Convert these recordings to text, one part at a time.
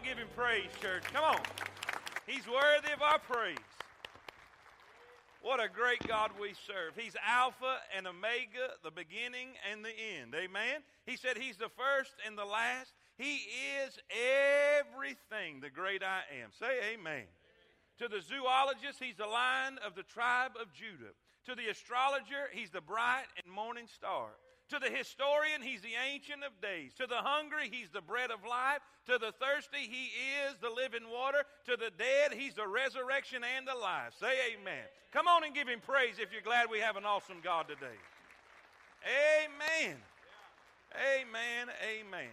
and give him praise, church. Come on. He's worthy of our praise. What a great God we serve. He's Alpha and Omega, the beginning and the end. Amen. He said He's the first and the last. He is everything, the great I am. Say amen. amen. To the zoologist, He's the lion of the tribe of Judah. To the astrologer, He's the bright and morning star. To the historian, he's the ancient of days. To the hungry, he's the bread of life. To the thirsty, he is the living water. To the dead, he's the resurrection and the life. Say amen. Come on and give him praise if you're glad we have an awesome God today. Amen. Amen. Amen.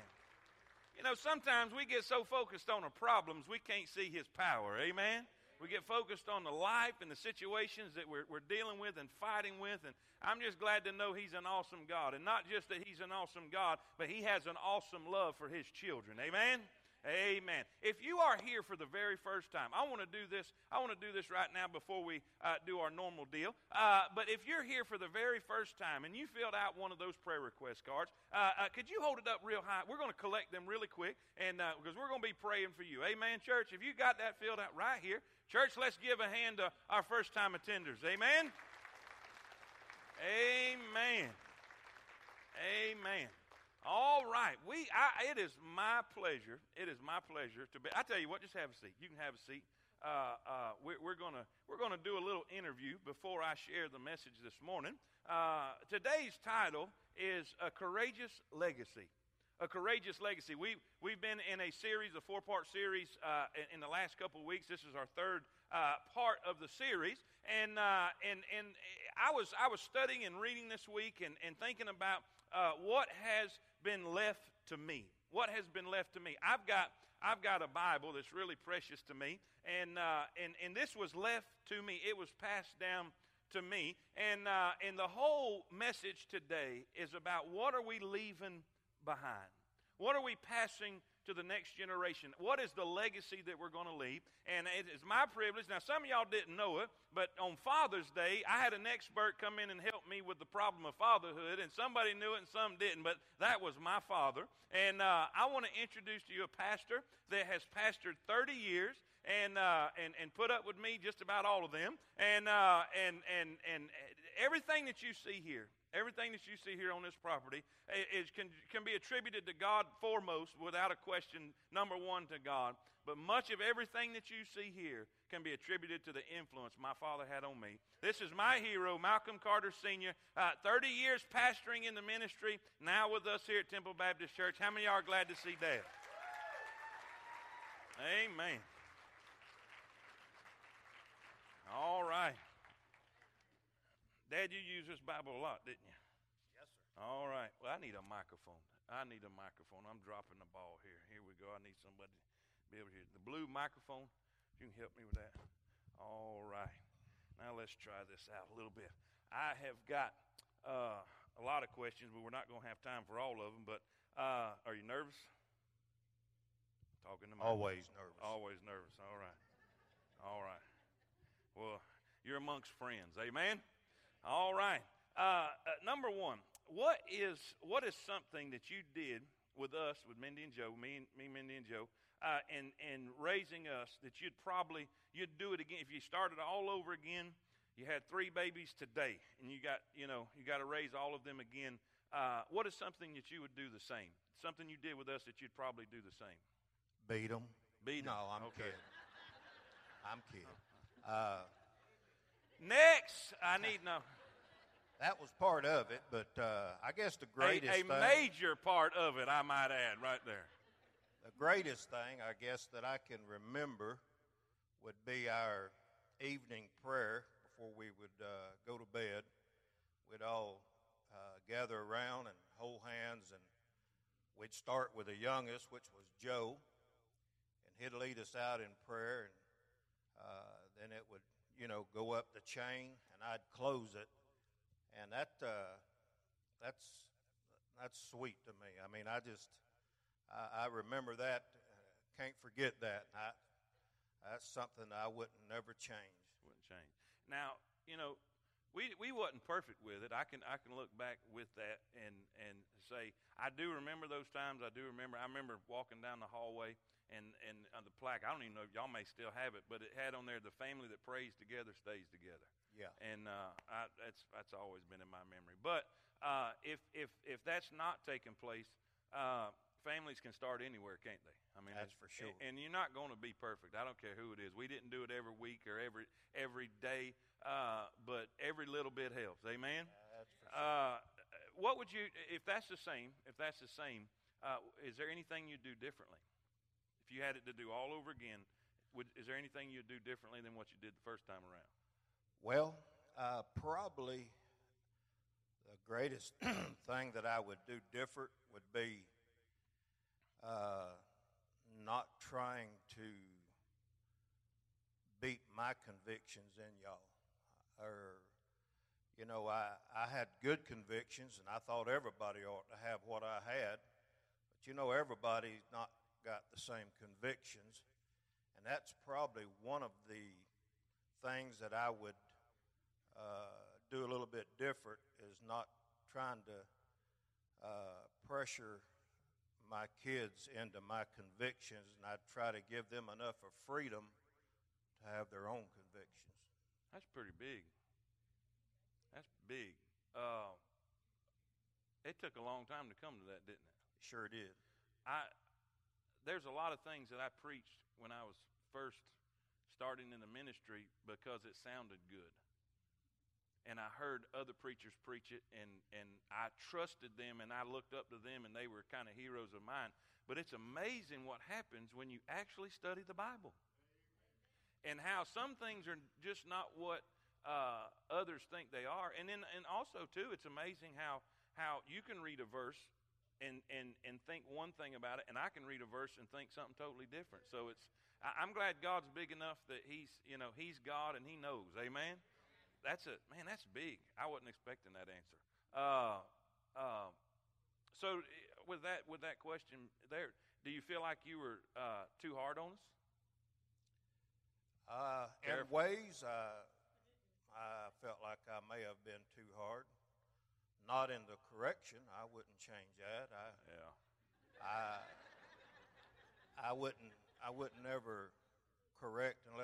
You know, sometimes we get so focused on our problems, we can't see his power. Amen. We get focused on the life and the situations that we're, we're dealing with and fighting with. And I'm just glad to know He's an awesome God. And not just that He's an awesome God, but He has an awesome love for His children. Amen? Amen. If you are here for the very first time, I want to do this. I want to do this right now before we uh, do our normal deal. Uh, but if you're here for the very first time and you filled out one of those prayer request cards, uh, uh could you hold it up real high? We're going to collect them really quick, and because uh, we're going to be praying for you. Amen, church. If you got that filled out right here, church, let's give a hand to our first time attenders. Amen. Amen. Amen. All right. We, I, it is my pleasure. It is my pleasure to be. I tell you what, just have a seat. You can have a seat. Uh, uh, we're, we're going we're gonna do a little interview before I share the message this morning. Uh, today's title is A Courageous Legacy. A Courageous Legacy. We, we've been in a series, a four part series, uh, in, in, the last couple of weeks. This is our third uh, part of the series. And, uh, and, and I, was, I was studying and reading this week and, and thinking about uh, what has been left to me. What has been left to me? I've got, I've got a Bible that's really precious to me, and, uh, and, and this was left to me. It was passed down to me. And, uh, and the whole message today is about what are we leaving behind? What are we passing to the next generation. What is the legacy that we're going to leave? And it is my privilege. Now, some of y'all didn't know it, but on Father's Day, I had an expert come in and help me with the problem of fatherhood, and somebody knew it and some didn't, but that was my father. And uh, I want to introduce to you a pastor that has pastored 30 years and, uh, and, and put up with me just about all of them. And, uh, and, and, and everything that you see here Everything that you see here on this property is, can, can be attributed to God foremost, without a question, number one to God. But much of everything that you see here can be attributed to the influence my father had on me. This is my hero, Malcolm Carter Sr., uh, 30 years pastoring in the ministry, now with us here at Temple Baptist Church. How many are glad to see Dad? Amen. All right. Dad, you used this Bible a lot, didn't you? Yes, sir. All right. Well, I need a microphone. I need a microphone. I'm dropping the ball here. Here we go. I need somebody to be able to hear. The blue microphone, if you can help me with that. All right. Now let's try this out a little bit. I have got uh, a lot of questions, but we're not going to have time for all of them. But uh, are you nervous? Talking to me. Always nervous. Always nervous. All right. All right. Well, you're amongst friends. Amen. All right. Uh, uh, number one, what is what is something that you did with us, with Mindy and Joe, me, and, me, Mindy and Joe, uh, and and raising us that you'd probably you'd do it again if you started all over again. You had three babies today, and you got you know you got to raise all of them again. Uh, what is something that you would do the same? Something you did with us that you'd probably do the same? Beat them. Beat them. No, I'm okay. kidding. I'm kidding. Uh, Next, I need no. That was part of it, but uh, I guess the greatest a, a thing, major part of it, I might add, right there. The greatest thing, I guess, that I can remember would be our evening prayer before we would uh, go to bed. We'd all uh, gather around and hold hands, and we'd start with the youngest, which was Joe, and he'd lead us out in prayer, and uh, then it would you know, go up the chain, and I'd close it, and that uh, that's that's sweet to me. I mean, I just I, I remember that, uh, can't forget that. I, that's something I wouldn't never change. Wouldn't change. Now, you know, we we wasn't perfect with it. I can I can look back with that and and say I do remember those times. I do remember. I remember walking down the hallway and and uh, the plaque. I don't even know if y'all may still have it, but it had on there the family that prays together stays together. Yeah. And uh, I, that's that's always been in my memory. But uh, if if if that's not taking place, uh, families can start anywhere, can't they? I mean, That's for sure. And you're not going to be perfect. I don't care who it is. We didn't do it every week or every every day, uh, but every little bit helps. Amen. That's for sure. Uh, what would you, if that's the same, if that's the same, uh, is there anything you'd do differently? If you had it to do all over again, would, is there anything you'd do differently than what you did the first time around? Well, uh, probably the greatest thing that I would do different would be uh, not trying to beat my convictions in y'all. Or, you know, I, I had good convictions and I thought everybody ought to have what I had. But, you know, everybody's not got the same convictions. And that's probably one of the things that I would uh, do a little bit different is not trying to uh, pressure my kids into my convictions, and I'd try to give them enough of freedom to have their own convictions. That's pretty big. That's big. Uh, it took a long time to come to that, didn't it? Sure did. I there's a lot of things that I preached when I was first starting in the ministry because it sounded good. And I heard other preachers preach it and and I trusted them and I looked up to them and they were kind of heroes of mine. But it's amazing what happens when you actually study the Bible. And how some things are just not what uh, others think they are. And then and also too, it's amazing how how you can read a verse and, and, and think one thing about it, and I can read a verse and think something totally different. So it's I, I'm glad God's big enough that He's you know He's God and He knows. Amen. That's a man. That's big. I wasn't expecting that answer. Uh, uh, so eh, with that with that question there, do you feel like you were uh, too hard on us? Uh, in ways, uh, I felt like I may have been too hard. Not in the correction. I wouldn't change that. I, Yeah. I, I wouldn't, I wouldn't ever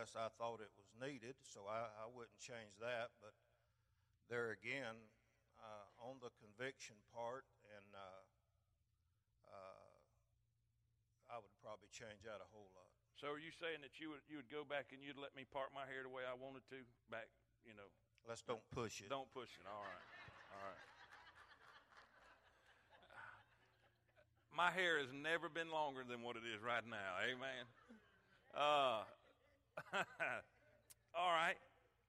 unless I thought it was needed. So I, I wouldn't change that. But there again, uh, on the conviction part, and uh, uh, I would probably change that a whole lot. So are you saying that you would you would go back and you'd let me part my hair the way I wanted to back? You know, Let's don't push it. don't push it. All right, all right. My hair has never been longer than what it is right now. Amen. Uh, all right.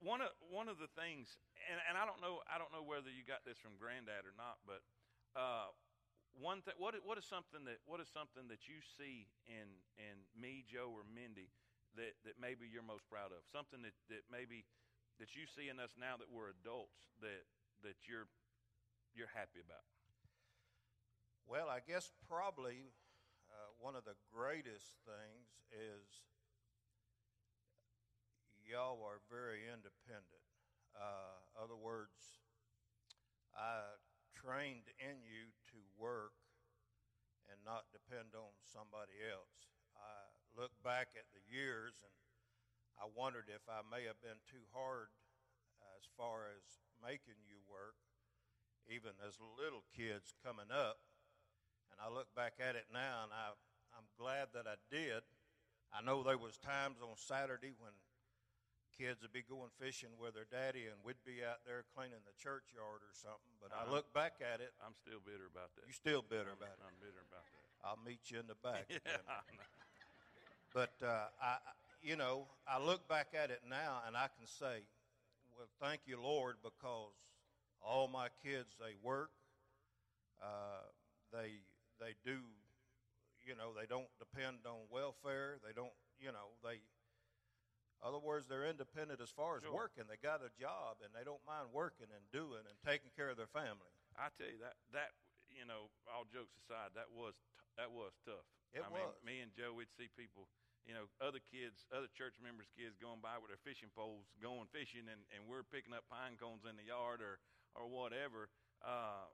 One of one of the things, and, and I don't know, I don't know whether you got this from Granddad or not, but uh, one thing. What what is something that what is something that you see in in me, Joe, or Mindy that that maybe you're most proud of? Something that that maybe that you see in us now that we're adults that that you're you're happy about. Well, I guess probably uh, one of the greatest things is y'all are very independent. Uh, other words, I trained in you to work and not depend on somebody else. I look back at the years and I wondered if I may have been too hard as far as making you work, even as little kids coming up. And I look back at it now, and I, I'm glad that I did. I know there was times on Saturday when kids would be going fishing with their daddy, and we'd be out there cleaning the churchyard or something. But I Uh-huh. look back at it, I'm still bitter about that. You're still bitter I'm, about it. I'm bitter about that. I'll meet you in the back. yeah. I. But uh, I, I- you know, I look back at it now, and I can say, well, thank you, Lord, because all my kids they work, uh, they they do, you know, they don't depend on welfare. They don't, you know, they. Other words, they're independent as far as Sure. working. They got a job, and they don't mind working and doing and taking care of their family. I tell you that that you know, all jokes aside, that was t- that was tough. It I mean, was. me and Joe, we'd see people, you know, other kids, other church members' kids going by with their fishing poles, going fishing, and, and we're picking up pine cones in the yard or or whatever. Uh,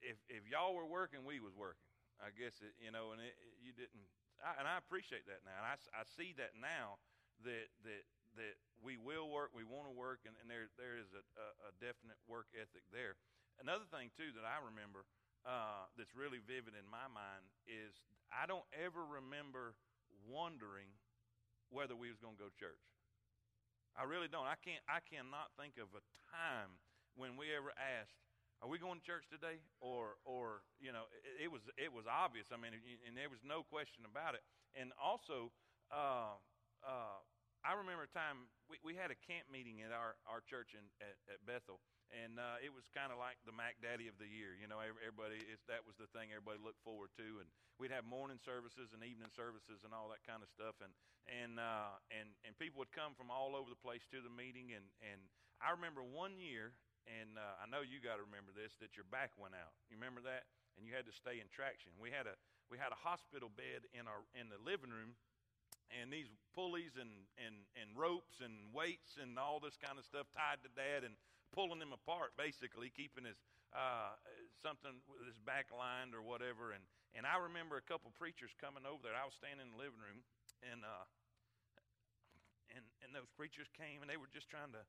if if y'all were working, we was working. I guess it, you know, and it, it- you didn't. I, and I appreciate that now. And I, I see that now that that that we will work, we want to work, and, and there there is a, a, a definite work ethic there. Another thing too that I remember uh, that's really vivid in my mind is I don't ever remember wondering whether we was going to go to church. I really don't. I can't. I cannot think of a time when we ever asked, "Are we going to church today?" Or, or you know, it, it was it was obvious. I mean, and there was no question about it. And also, uh, uh, I remember a time we, we had a camp meeting at our our church in at, at Bethel, and uh, it was kind of like the Mac Daddy of the year. You know, everybody that was the thing everybody looked forward to, and we'd have morning services and evening services and all that kind of stuff, and and uh, and and people would come from all over the place to the meeting, and and I remember one year and uh, I know you got to remember this that your back went out. You remember that, and you had to stay in traction. We had a we had a hospital bed in our in the living room, and these pulleys and and and ropes and weights and all this kind of stuff tied to Dad and pulling him apart, basically keeping his uh, something with his back lined or whatever. And and I remember a couple preachers coming over there. I was standing in the living room, and uh, and and those preachers came and they were just trying to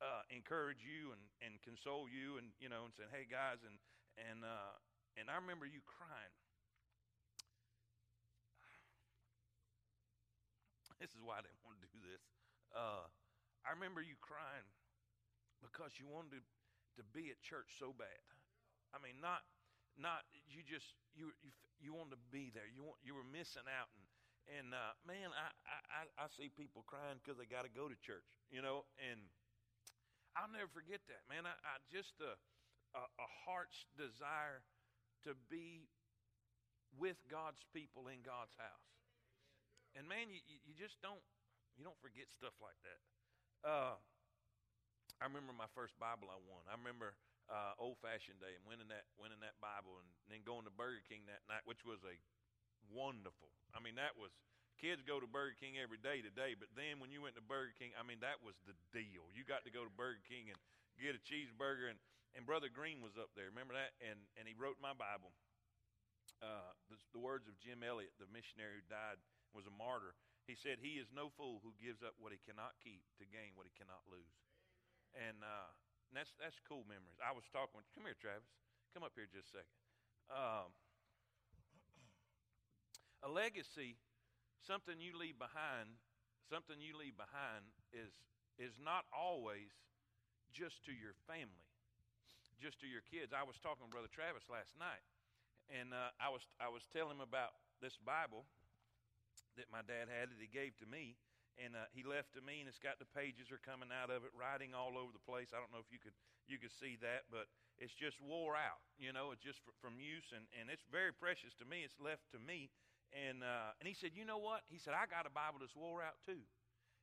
uh, encourage you and, and console you and you know and saying hey guys and and uh, and I remember you crying this is why I didn't want to do this uh, I remember you crying because you wanted to, to be at church so bad I mean not not you just you you you wanted to be there you want you were missing out and and uh, man I, I I see people crying because they got to go to church you know and I'll never forget that, man. I, I just a, a, a heart's desire to be with God's people in God's house. And man, you, you just don't you don't forget stuff like that. Uh, I remember my first Bible I won. I remember uh, old fashioned day and winning that winning that Bible and then going to Burger King that night, which was a wonderful. I mean, that was Kids go to Burger King every day today, but then when you went to Burger King, I mean, that was the deal. You got to go to Burger King and get a cheeseburger, and, and Brother Green was up there. Remember that? And, and he wrote my Bible. Uh, the, the words of Jim Elliot, the missionary who died, was a martyr. He said, He is no fool who gives up what he cannot keep to gain what he cannot lose. And, uh, and that's, that's cool memories. I was talking come here, Travis. Come up here just a second. Um, a legacy something you leave behind, something you leave behind is is not always just to your family, just to your kids. I was talking with Brother Travis last night, and uh, I was I was telling him about this Bible that my dad had that he gave to me, and uh, he left to me, and it's got the pages are coming out of it, writing all over the place. I don't know if you could you could see that, but it's just wore out. You know, it's just from use, and and it's very precious to me. It's left to me, and, uh, and he said, You know what? He said, I got a Bible that's wore out too.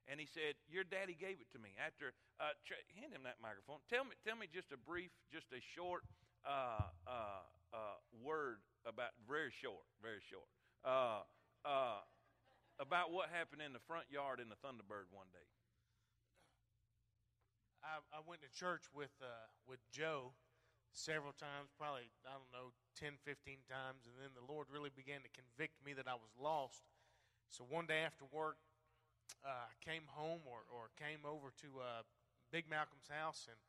And he said, Your daddy gave it to me. After, uh, tra- hand him that microphone. Tell me, tell me just a brief, just a short uh, uh, uh word about, very short, very short, uh, about what happened in the front yard in the Thunderbird one day. I, I went to church with, with Joe several times, probably, I don't know, 10, 15 times, and then the Lord really began to convict me that I was lost. So one day after work, uh, I came home or, or came over to uh, Big Malcolm's house and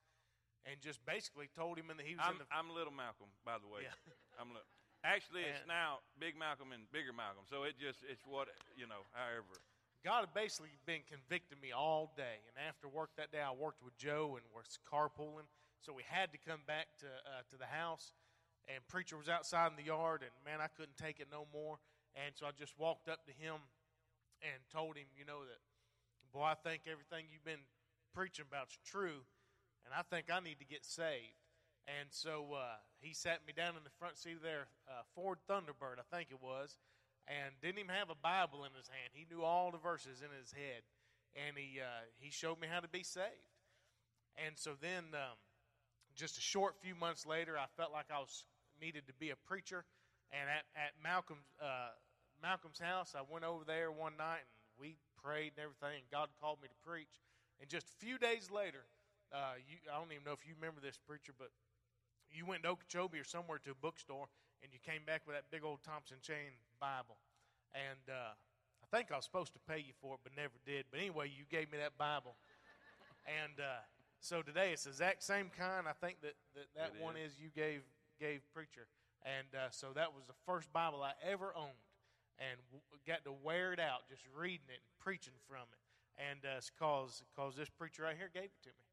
and just basically told him that he was I'm, in the. I'm Little Malcolm, by the way. Yeah. I'm li- Actually, it's and, now Big Malcolm and Bigger Malcolm. So it just it's what you know. However, God had basically been convicting me all day, and after work that day, I worked with Joe and was carpooling. So we had to come back to uh, to the house and preacher was outside in the yard, and man, I couldn't take it no more. And so I just walked up to him and told him, you know, that, boy, I think everything you've been preaching about is true, and I think I need to get saved. And so uh, he sat me down in the front seat of their uh, Ford Thunderbird, I think it was, and didn't even have a Bible in his hand. He knew all the verses in his head, and he uh, he showed me how to be saved. And so then, um, just a short few months later, I felt like I was needed to be a preacher. And at, at Malcolm's, uh, Malcolm's house, I went over there one night and we prayed and everything. And God called me to preach. And just a few days later, uh, you, I don't even know if you remember this preacher, but you went to Okeechobee or somewhere to a bookstore and you came back with that big old Thompson Chain Bible. and uh, I think I was supposed to pay you for it, but never did. But anyway, you gave me that Bible, and uh, so today it's the exact same kind. I think that that, that It one is. is you gave gave preacher, and uh, so that was the first Bible I ever owned, and w- got to wear it out just reading it and preaching from it, and uh, it's cause cause this preacher right here gave it to me.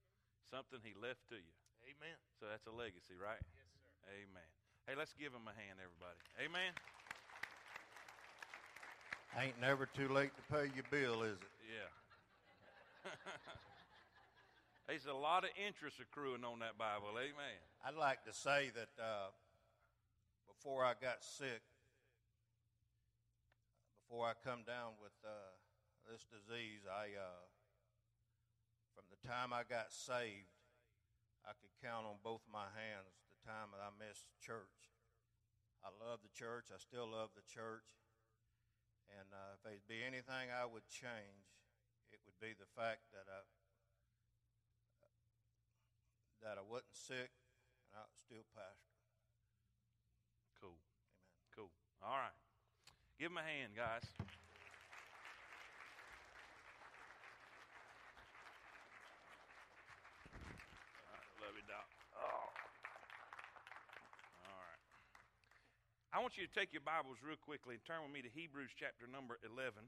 Something he left to you. Amen. So that's a legacy, right? Yes, sir. Amen. Hey, let's give him a hand, everybody. Amen. Ain't never too late to pay your bill, is it? Yeah. There's a lot of interest accruing on that Bible. Amen. I'd like to say that uh, before I got sick, before I come down with uh, this disease, I uh, from the time I got saved, I could count on both my hands the time that I missed church. I love the church. I still love the church. And uh, if there'd be anything I would change, it would be the fact that I that I wasn't sick and I was still pastor. Cool. Amen. Cool. All right. Give him a hand, guys. All right, love you, Doc. Oh. All right. I want you to take your Bibles real quickly and turn with me to Hebrews chapter number 11.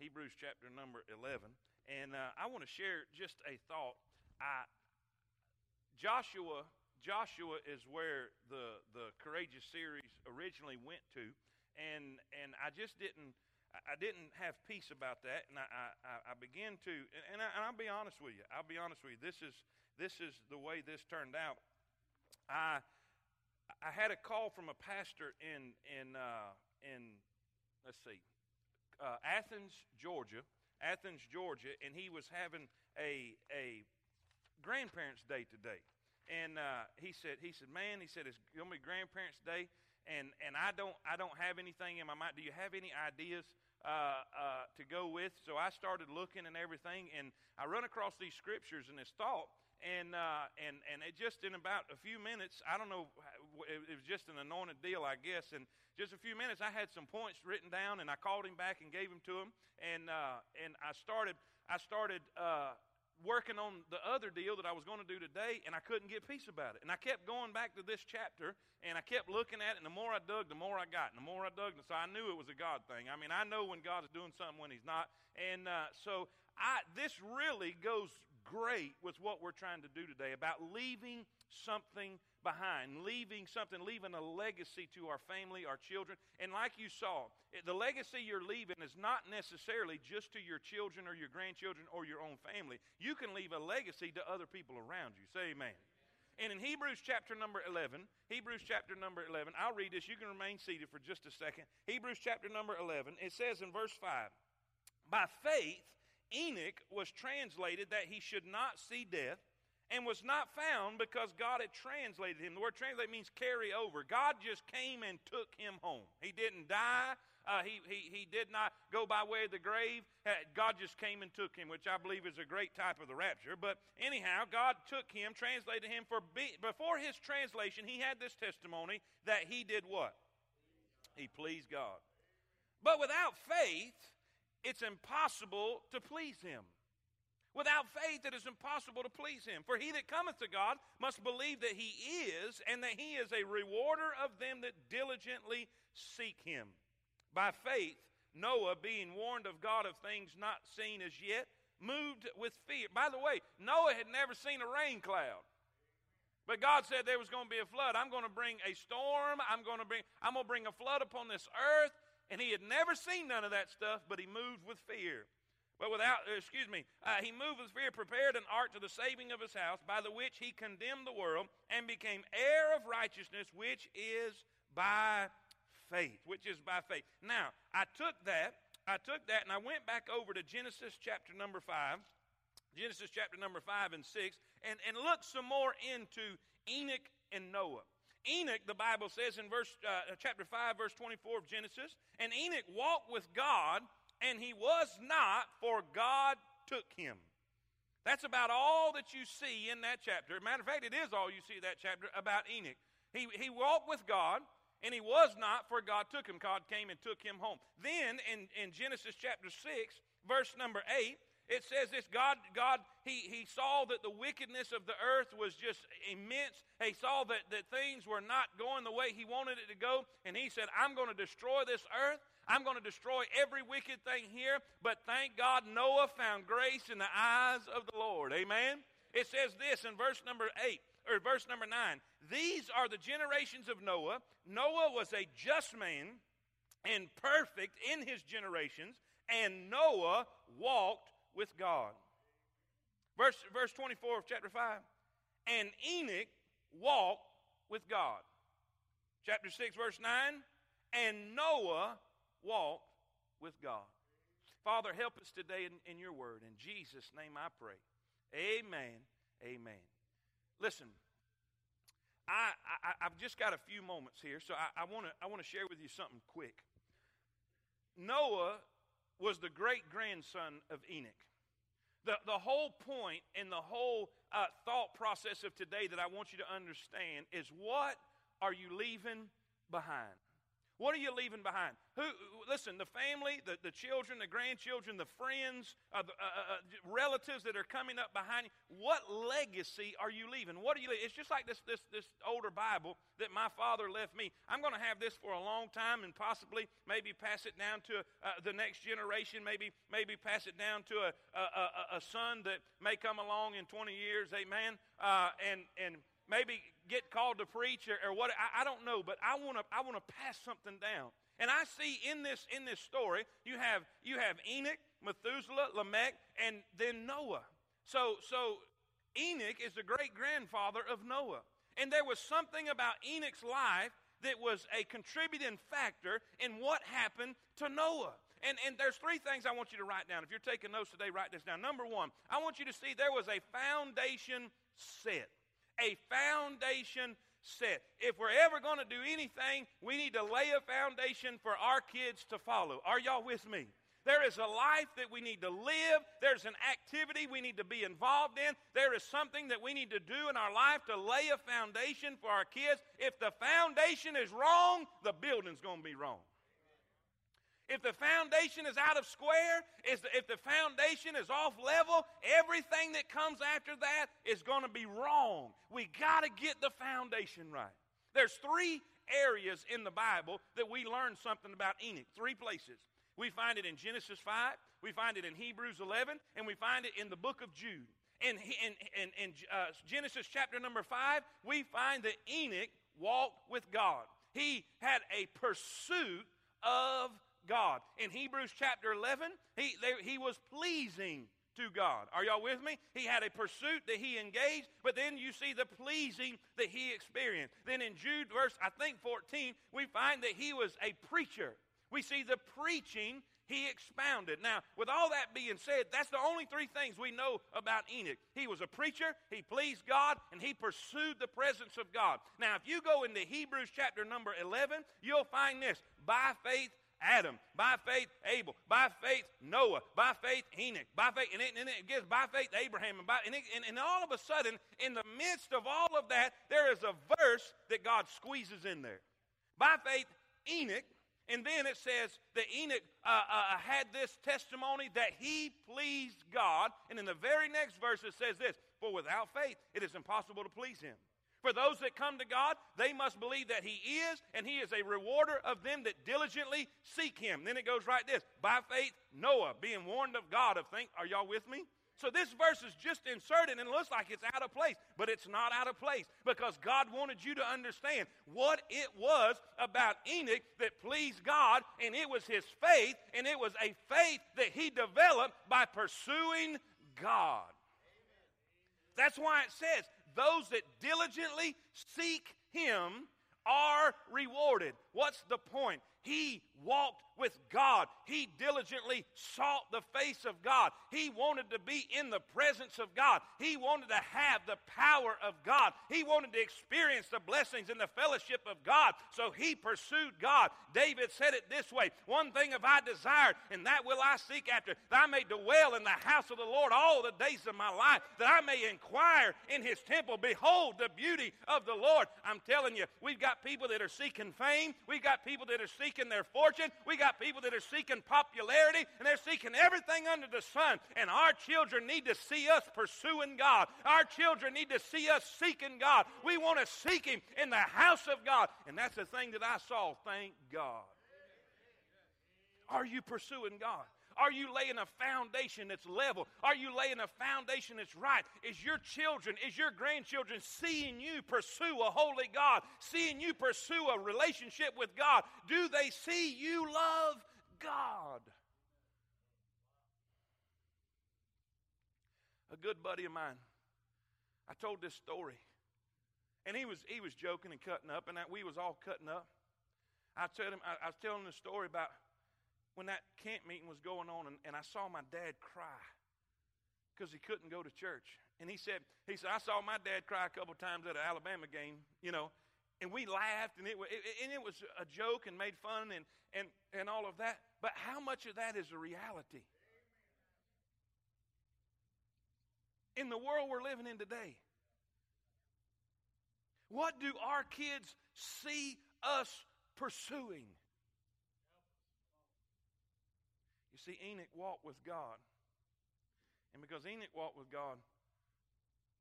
Hebrews chapter number 11. And uh, I want to share just a thought. I, Joshua Joshua is where the the courageous series originally went to, and and I just didn't I didn't have peace about that, and I I, I began to and, I, and I'll be honest with you. I'll be honest with you. This is this is the way this turned out. I I had a call from a pastor in in uh, in let's see uh, Athens, Georgia, Athens, Georgia, and he was having a a grandparents' day today. And uh, he said, he said, man, he said it's gonna be grandparents' day, and and I don't I don't have anything in my mind. Do you have any ideas uh, uh, to go with? So I started looking and everything, and I run across these scriptures and this thought, and uh, and and it just in about a few minutes, I don't know, it, was just an anointed deal, I guess, and just a few minutes, I had some points written down, and I called him back and gave them to him, and uh, and I started I started. Uh, working on the other deal that I was going to do today, and I couldn't get peace about it. And I kept going back to this chapter, and I kept looking at it, and the more I dug, the more I got, and the more I dug, and so I knew it was a God thing. I mean, I know when God is doing something when He's not, and uh, so I this really goes great with what we're trying to do today about leaving something behind, leaving something, leaving a legacy to our family, our children. And like you saw, the legacy you're leaving is not necessarily just to your children or your grandchildren or your own family. You can leave a legacy to other people around you. Say amen. And in Hebrews chapter number 11, Hebrews chapter number 11, I'll read this. You can remain seated for just a second. Hebrews chapter number 11, it says in verse 5 By faith, Enoch was translated that he should not see death and was not found because God had translated him. The word translate means carry over. God just came and took him home. He didn't die. Uh, he, he, he did not go by way of the grave. Uh, God just came and took him, which I believe is a great type of the rapture. But anyhow, God took him, translated him. For be, before his translation, he had this testimony that he did what? He pleased God. But without faith, it's impossible to please him. Without faith, it is impossible to please him. For he that cometh to God must believe that he is, and that he is a rewarder of them that diligently seek him. By faith, Noah, being warned of God of things not seen as yet, moved with fear. By the way, Noah had never seen a rain cloud. But God said there was going to be a flood. I'm going to bring a storm. I'm going to bring I'm going to bring a flood upon this earth. And he had never seen none of that stuff, but he moved with fear. But without, uh, excuse me, uh, he moved with fear, prepared an ark to the saving of his house, by the which he condemned the world and became heir of righteousness, which is by faith. Which is by faith. Now, I took that, I took that, and I went back over to Genesis chapter number 5. Genesis chapter number 5 and 6, and, and look some more into Enoch and Noah. Enoch, the Bible says in verse uh, chapter 5, verse 24 of Genesis, and Enoch walked with God, and he was not, for God took him. That's about all that you see in that chapter. Matter of fact, it is all you see that chapter about Enoch. He, he walked with God, and he was not, for God took him. God came and took him home. Then in, in Genesis chapter 6, verse number 8, it says this God, God he, he saw that the wickedness of the earth was just immense. He saw that, that things were not going the way he wanted it to go. And he said, I'm going to destroy this earth. I'm going to destroy every wicked thing here. But thank God Noah found grace in the eyes of the Lord. Amen. It says this in verse number 8 or verse number 9. These are the generations of Noah. Noah was a just man and perfect in his generations, and Noah walked with God. Verse, verse 24 of chapter 5. And Enoch walked with God. Chapter 6, verse 9. And Noah walked with God. Father, help us today in, in your word. In Jesus' name I pray. Amen. Amen. Listen, I, I, have just got a few moments here, so I, I want to I wanna share with you something quick. Noah was the great grandson of Enoch. The, the whole point and the whole uh, thought process of today that I want you to understand is what are you leaving behind? What are you leaving behind? Who? Listen, the family, the, the children, the grandchildren, the friends, uh, the, uh, uh, uh, relatives that are coming up behind you. What legacy are you leaving? What are you? It's just like this this this older Bible that my father left me. I'm going to have this for a long time, and possibly maybe pass it down to uh, the next generation. Maybe maybe pass it down to a a, a, a son that may come along in 20 years. Amen. Uh, and and maybe get called to preach or, or what I, I, don't know but i want to i want to pass something down. And i see in this in this story you have you have enoch methuselah lamech and then noah. So so enoch is the great grandfather of noah. And there was something about enoch's life that was a contributing factor in what happened to noah. And, and there's three things I want you to write down. If you're taking notes today, write this down. Number one, I want you to see there was a foundation set a foundation set. If we're ever going to do anything, we need to lay a foundation for our kids to follow. Are y'all with me? There is a life that we need to live. There's an activity we need to be involved in. There is something that we need to do in our life to lay a foundation for our kids. If the foundation is wrong, the building's going to be wrong. If the foundation is out of square, if the foundation is off level, everything that comes after that is going to be wrong. We got to get the foundation right. There's three areas in the Bible that we learn something about Enoch. Three places. We find it in Genesis 5, we find it in Hebrews 11, and we find it in the book of Jude. In, in, in, in uh, Genesis chapter number 5, we find that Enoch walked with God. He had a pursuit of God. In Hebrews chapter 11, he, they, he was pleasing to God. Are y'all with me? He had a pursuit that he engaged, but then you see the pleasing that he experienced. Then in Jude, verse I think 14, we find that he was a preacher. We see the preaching he expounded. Now, with all that being said, that's the only three things we know about Enoch. He was a preacher, he pleased God, and he pursued the presence of God. Now, if you go into Hebrews chapter number 11, you'll find this by faith, Adam, by faith Abel, by faith Noah, by faith Enoch, by faith, and it, and it gives by faith Abraham, and, by, and, it, and, and all of a sudden, in the midst of all of that, there is a verse that God squeezes in there. By faith Enoch, and then it says that Enoch uh, uh, had this testimony that he pleased God, and in the very next verse it says this: For without faith it is impossible to please Him. For those that come to God, they must believe that He is, and He is a rewarder of them that diligently seek Him. Then it goes right this by faith, Noah, being warned of God of things. Are y'all with me? So this verse is just inserted and looks like it's out of place, but it's not out of place because God wanted you to understand what it was about Enoch that pleased God, and it was his faith, and it was a faith that he developed by pursuing God. That's why it says those that diligently seek him are rewarded. What's the point? He walked with God. He diligently sought the face of God. He wanted to be in the presence of God. He wanted to have the power of God. He wanted to experience the blessings and the fellowship of God. So he pursued God. David said it this way One thing have I desired, and that will I seek after, that I may dwell in the house of the Lord all the days of my life, that I may inquire in his temple. Behold the beauty of the Lord. I'm telling you, we've got people that are seeking fame, we've got people that are seeking their fortune, we got got people that are seeking popularity and they're seeking everything under the sun. And our children need to see us pursuing God. Our children need to see us seeking God. We want to seek Him in the house of God. And that's the thing that I saw. Thank God. Are you pursuing God? Are you laying a foundation that's level? Are you laying a foundation that's right? Is your children, is your grandchildren seeing you pursue a holy God, seeing you pursue a relationship with God? Do they see you love God? A good buddy of mine, I told this story, and he was he was joking and cutting up, and we was all cutting up. I told him I, I was telling the story about when that camp meeting was going on, and, and I saw my dad cry because he couldn't go to church. And he said, he said, I saw my dad cry a couple times at an Alabama game, you know, and we laughed, and it, it, and it was a joke and made fun and, and, and all of that. But how much of that is a reality? In the world we're living in today, what do our kids see us pursuing? You see, Enoch walked with God. And because Enoch walked with God,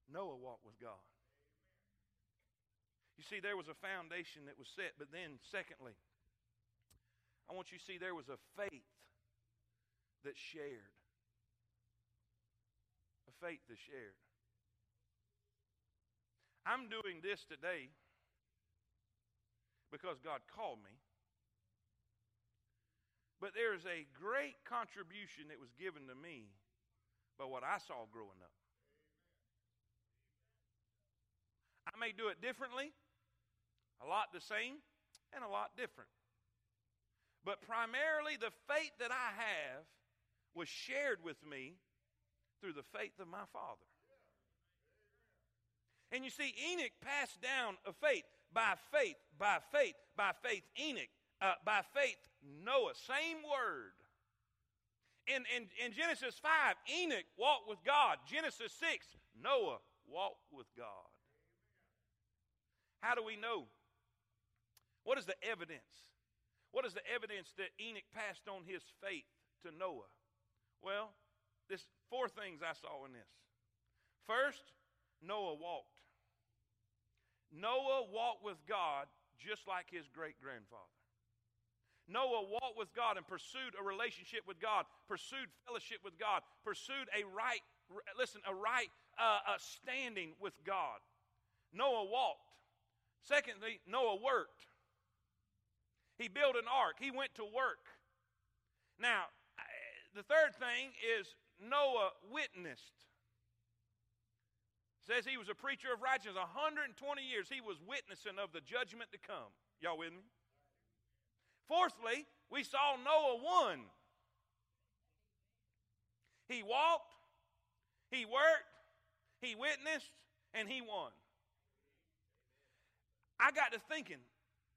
Noah walked with God. You see, there was a foundation that was set, but then, secondly, I want you to see there was a faith that shared. A faith that shared. I'm doing this today because God called me. But there's a great contribution that was given to me by what I saw growing up. I may do it differently, a lot the same, and a lot different. But primarily, the faith that I have was shared with me through the faith of my father. And you see, Enoch passed down a faith by faith, by faith, by faith. Enoch uh, by faith, Noah, same word. In, in, in Genesis 5, Enoch walked with God. Genesis 6, Noah walked with God. How do we know? What is the evidence? What is the evidence that Enoch passed on his faith to Noah? Well, there's four things I saw in this. First, Noah walked. Noah walked with God just like his great grandfather. Noah walked with God and pursued a relationship with God, pursued fellowship with God, pursued a right, listen, a right uh, uh, standing with God. Noah walked. Secondly, Noah worked. He built an ark, he went to work. Now, the third thing is Noah witnessed. says he was a preacher of righteousness. 120 years he was witnessing of the judgment to come. Y'all with me? Fourthly, we saw Noah won. He walked, he worked, he witnessed, and he won. I got to thinking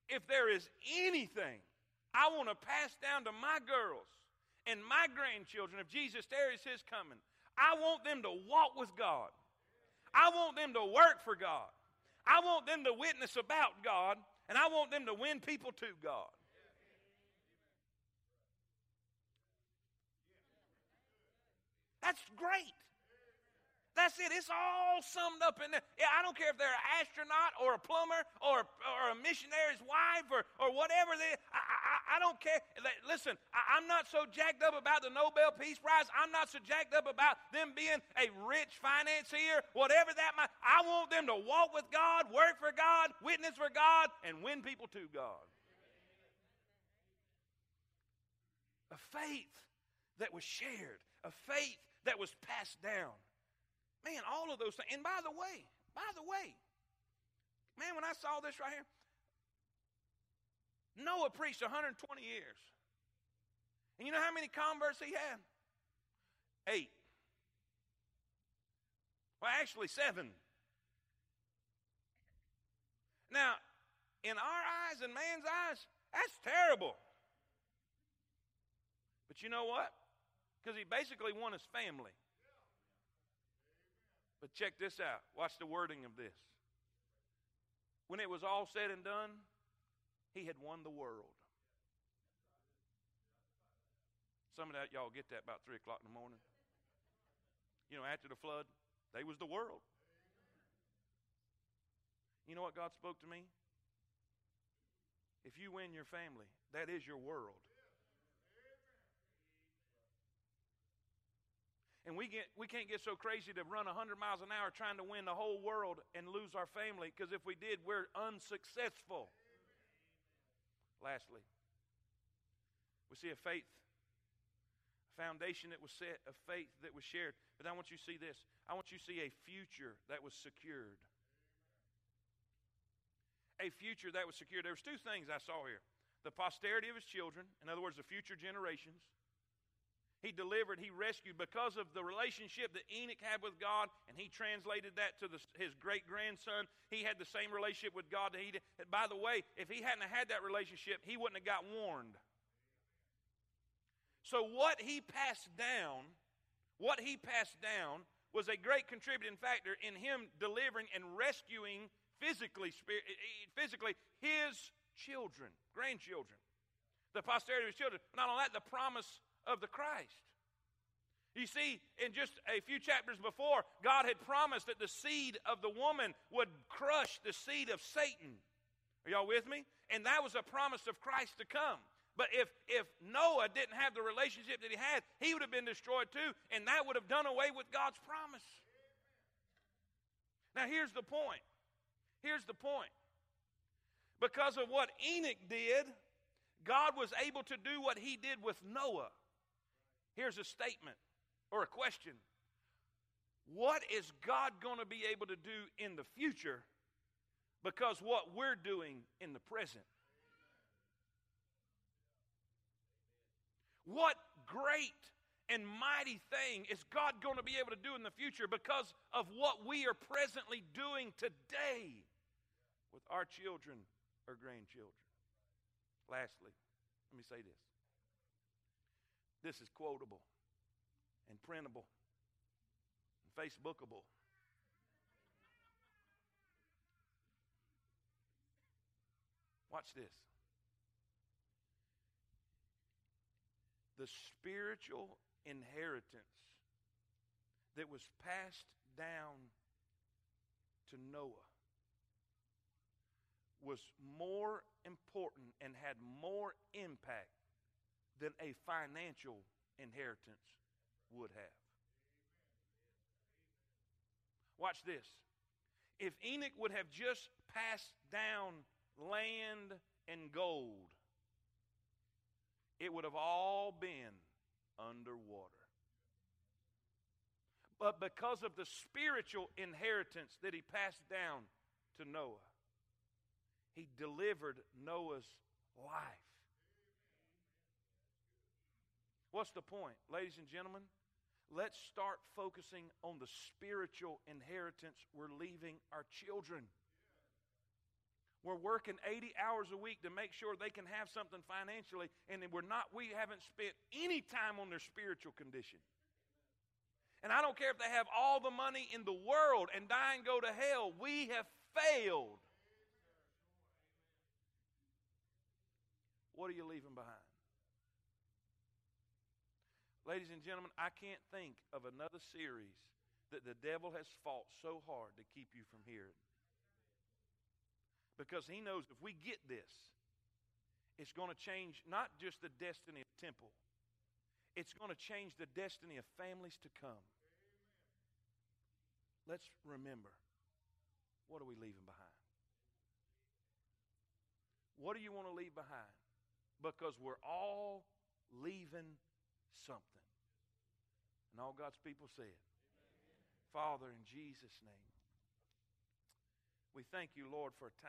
if there is anything I want to pass down to my girls and my grandchildren, if Jesus tarries his coming, I want them to walk with God. I want them to work for God. I want them to witness about God, and I want them to win people to God. That's great. That's it. It's all summed up in there. Yeah, I don't care if they're an astronaut or a plumber or, or a missionary's wife or, or whatever they I, I, I don't care. Listen, I, I'm not so jacked up about the Nobel Peace Prize. I'm not so jacked up about them being a rich financier, whatever that might. I want them to walk with God, work for God, witness for God, and win people to God. A faith that was shared, a faith that was passed down. Man, all of those things. And by the way, by the way, man, when I saw this right here, Noah preached 120 years. And you know how many converts he had? Eight. Well, actually, seven. Now, in our eyes and man's eyes, that's terrible. But you know what? Because he basically won his family. But check this out. Watch the wording of this. When it was all said and done, he had won the world. Some of that y'all get that about three o'clock in the morning. You know, after the flood, they was the world. You know what God spoke to me? If you win your family, that is your world. And we, get, we can't get so crazy to run 100 miles an hour trying to win the whole world and lose our family because if we did, we're unsuccessful. Lastly, we see a faith, a foundation that was set, a faith that was shared. But I want you to see this. I want you to see a future that was secured. A future that was secured. There was two things I saw here. The posterity of his children, in other words, the future generations. He delivered, he rescued because of the relationship that Enoch had with God, and he translated that to the, his great grandson. He had the same relationship with God that he did. By the way, if he hadn't had that relationship, he wouldn't have got warned. So, what he passed down, what he passed down was a great contributing factor in him delivering and rescuing physically, eh, eh, physically his children, grandchildren, the posterity of his children. Not only that, the promise of the Christ. You see, in just a few chapters before, God had promised that the seed of the woman would crush the seed of Satan. Are y'all with me? And that was a promise of Christ to come. But if, if Noah didn't have the relationship that he had, he would have been destroyed too, and that would have done away with God's promise. Now, here's the point. Here's the point. Because of what Enoch did, God was able to do what he did with Noah. Here's a statement or a question What is God going to be able to do in the future because what we're doing in the present? What great and mighty thing is God going to be able to do in the future because of what we are presently doing today with our children or grandchildren? Lastly, let me say this this is quotable and printable and Facebookable. Watch this. The spiritual inheritance that was passed down to Noah was more important and had more impact than a financial inheritance would have. Watch this. If Enoch would have just passed down land and gold, it would have all been underwater. But because of the spiritual inheritance that he passed down to Noah, he delivered Noah's life. What's the point, ladies and gentlemen? Let's start focusing on the spiritual inheritance we're leaving our children. We're working 80 hours a week to make sure they can have something financially, and we're not, we haven't spent any time on their spiritual condition. And I don't care if they have all the money in the world and die and go to hell, we have failed. What are you leaving behind? Ladies and gentlemen, I can't think of another series that the devil has fought so hard to keep you from hearing. Because he knows if we get this, it's going to change not just the destiny of temple, it's going to change the destiny of families to come. Let's remember what are we leaving behind? What do you want to leave behind? Because we're all leaving something. And all God's people said, Father, in Jesus' name, we thank you, Lord, for a time.